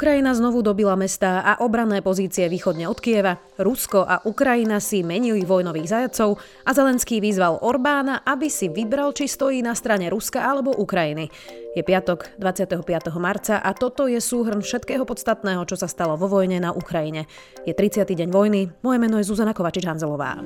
Ukrajina znovu dobila mestá a obranné pozície východne od Kieva, Rusko a Ukrajina si menili vojnových zajacov a Zelenský vyzval Orbána, aby si vybral, či stojí na strane Ruska alebo Ukrajiny. Je piatok 25. marca a toto je súhrn všetkého podstatného, čo sa stalo vo vojne na Ukrajine. Je 30. deň vojny, moje meno je Zuzana Kovačič-Hanzelová.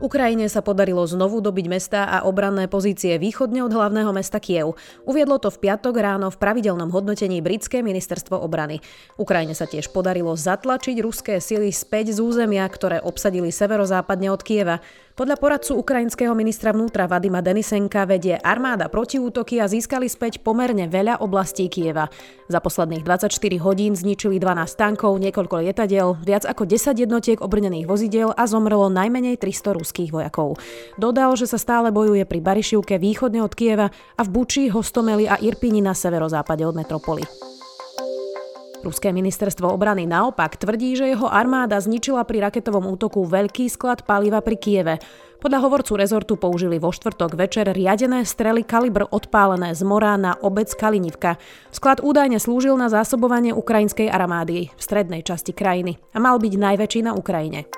Ukrajine sa podarilo znovu dobiť mesta a obranné pozície východne od hlavného mesta Kiev. Uviedlo to v piatok ráno v pravidelnom hodnotení britské ministerstvo obrany. Ukrajine sa tiež podarilo zatlačiť ruské sily späť z územia, ktoré obsadili severozápadne od Kieva. Podľa poradcu ukrajinského ministra vnútra Vadima Denisenka vedie armáda protiútoky a získali späť pomerne veľa oblastí Kieva. Za posledných 24 hodín zničili 12 tankov, niekoľko lietadiel, viac ako 10 jednotiek obrnených vozidiel a zomrelo najmenej 300 ruských vojakov. Dodal, že sa stále bojuje pri Barišivke východne od Kieva a v Buči, Hostomeli a Irpini na severozápade od metropoly. Ruské ministerstvo obrany naopak tvrdí, že jeho armáda zničila pri raketovom útoku veľký sklad paliva pri Kieve. Podľa hovorcu rezortu použili vo štvrtok večer riadené strely kalibr odpálené z mora na obec Kalinivka. Sklad údajne slúžil na zásobovanie ukrajinskej armády v strednej časti krajiny a mal byť najväčší na Ukrajine.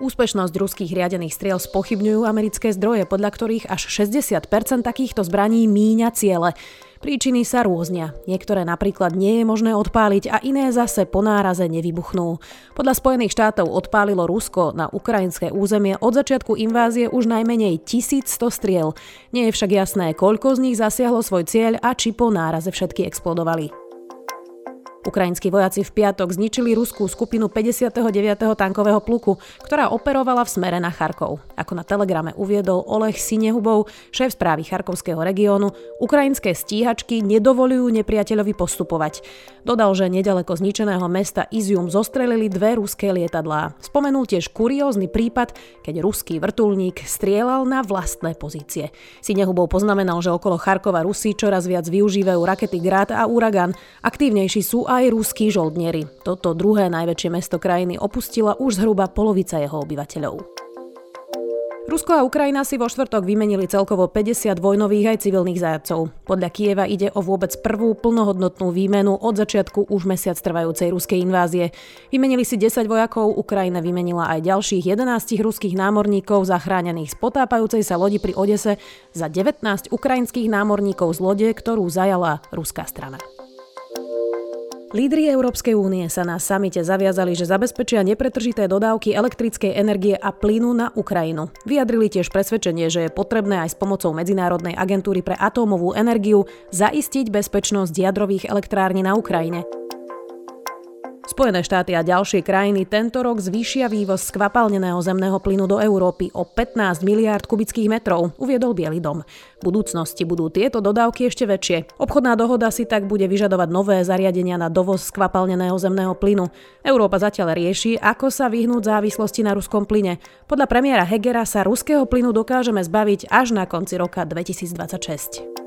Úspešnosť ruských riadených striel spochybňujú americké zdroje, podľa ktorých až 60% takýchto zbraní míňa ciele. Príčiny sa rôznia. Niektoré napríklad nie je možné odpáliť a iné zase po náraze nevybuchnú. Podľa Spojených štátov odpálilo Rusko na ukrajinské územie od začiatku invázie už najmenej 1100 striel. Nie je však jasné, koľko z nich zasiahlo svoj cieľ a či po náraze všetky explodovali. Ukrajinskí vojaci v piatok zničili ruskú skupinu 59. tankového pluku, ktorá operovala v smere na Charkov. Ako na telegrame uviedol Oleh Sinehubov, šéf správy Charkovského regiónu, ukrajinské stíhačky nedovolujú nepriateľovi postupovať. Dodal, že nedaleko zničeného mesta Izium zostrelili dve ruské lietadlá. Spomenul tiež kuriózny prípad, keď ruský vrtulník strieľal na vlastné pozície. Sinehubov poznamenal, že okolo Charkova Rusi čoraz viac využívajú rakety Grad a Uragan. Aktívnejší sú aj ruskí žoldnieri. Toto druhé najväčšie mesto krajiny opustila už zhruba polovica jeho obyvateľov. Rusko a Ukrajina si vo štvrtok vymenili celkovo 50 vojnových aj civilných zajacov. Podľa Kieva ide o vôbec prvú plnohodnotnú výmenu od začiatku už mesiac trvajúcej ruskej invázie. Vymenili si 10 vojakov, Ukrajina vymenila aj ďalších 11 ruských námorníkov zachránených z potápajúcej sa lodi pri Odese za 19 ukrajinských námorníkov z lode, ktorú zajala ruská strana. Lídri Európskej únie sa na samite zaviazali, že zabezpečia nepretržité dodávky elektrickej energie a plynu na Ukrajinu. Vyjadrili tiež presvedčenie, že je potrebné aj s pomocou Medzinárodnej agentúry pre atómovú energiu zaistiť bezpečnosť jadrových elektrární na Ukrajine. Spojené štáty a ďalšie krajiny tento rok zvýšia vývoz skvapalneného zemného plynu do Európy o 15 miliárd kubických metrov, uviedol Bielý dom. V budúcnosti budú tieto dodávky ešte väčšie. Obchodná dohoda si tak bude vyžadovať nové zariadenia na dovoz skvapalneného zemného plynu. Európa zatiaľ rieši, ako sa vyhnúť závislosti na ruskom plyne. Podľa premiéra Hegera sa ruského plynu dokážeme zbaviť až na konci roka 2026.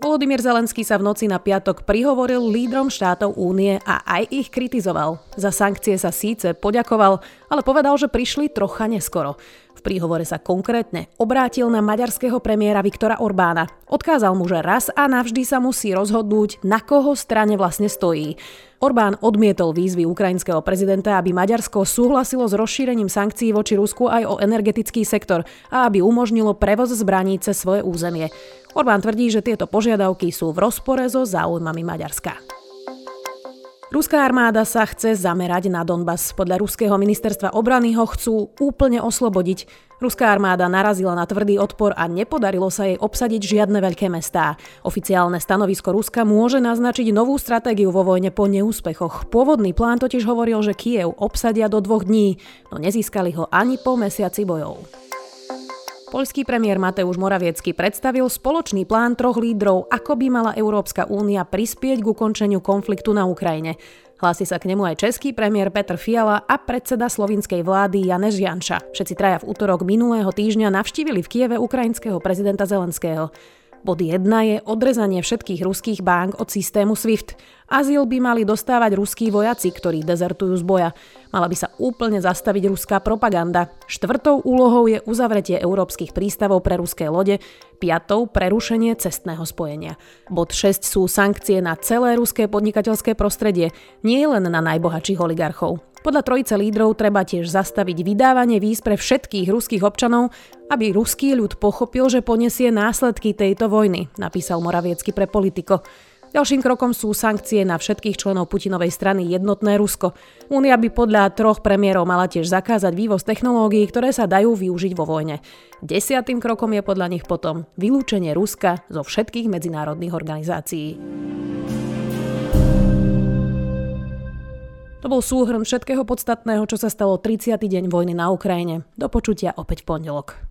Volodymyr Zelenský sa v noci na piatok prihovoril lídrom štátov únie a aj ich kritizoval. Za sankcie sa síce poďakoval, ale povedal, že prišli trocha neskoro. V príhovore sa konkrétne obrátil na maďarského premiéra Viktora Orbána. Odkázal mu, že raz a navždy sa musí rozhodnúť, na koho strane vlastne stojí. Orbán odmietol výzvy ukrajinského prezidenta, aby Maďarsko súhlasilo s rozšírením sankcií voči Rusku aj o energetický sektor a aby umožnilo prevoz zbraní cez svoje územie. Orbán tvrdí, že tieto požiadavky sú v rozpore so záujmami Maďarska. Ruská armáda sa chce zamerať na Donbas. Podľa ruského ministerstva obrany ho chcú úplne oslobodiť. Ruská armáda narazila na tvrdý odpor a nepodarilo sa jej obsadiť žiadne veľké mestá. Oficiálne stanovisko Ruska môže naznačiť novú stratégiu vo vojne po neúspechoch. Pôvodný plán totiž hovoril, že Kiev obsadia do dvoch dní, no nezískali ho ani po mesiaci bojov. Poľský premiér Mateusz Moraviecky predstavil spoločný plán troch lídrov, ako by mala Európska únia prispieť k ukončeniu konfliktu na Ukrajine. Hlási sa k nemu aj český premiér Petr Fiala a predseda slovinskej vlády Janeš Janša. Všetci traja v útorok minulého týždňa navštívili v Kieve ukrajinského prezidenta Zelenského. Bod 1 je odrezanie všetkých ruských bank od systému SWIFT. Azyl by mali dostávať ruskí vojaci, ktorí dezertujú z boja. Mala by sa úplne zastaviť ruská propaganda. Štvrtou úlohou je uzavretie európskych prístavov pre ruské lode, piatou prerušenie cestného spojenia. Bod 6 sú sankcie na celé ruské podnikateľské prostredie, nie len na najbohatších oligarchov. Podľa trojice lídrov treba tiež zastaviť vydávanie víz pre všetkých ruských občanov, aby ruský ľud pochopil, že poniesie následky tejto vojny, napísal Moraviecky pre Politiko. Ďalším krokom sú sankcie na všetkých členov Putinovej strany Jednotné Rusko. Únia by podľa troch premiérov mala tiež zakázať vývoz technológií, ktoré sa dajú využiť vo vojne. Desiatým krokom je podľa nich potom vylúčenie Ruska zo všetkých medzinárodných organizácií. To bol súhrn všetkého podstatného, čo sa stalo 30. deň vojny na Ukrajine. Do počutia opäť v pondelok.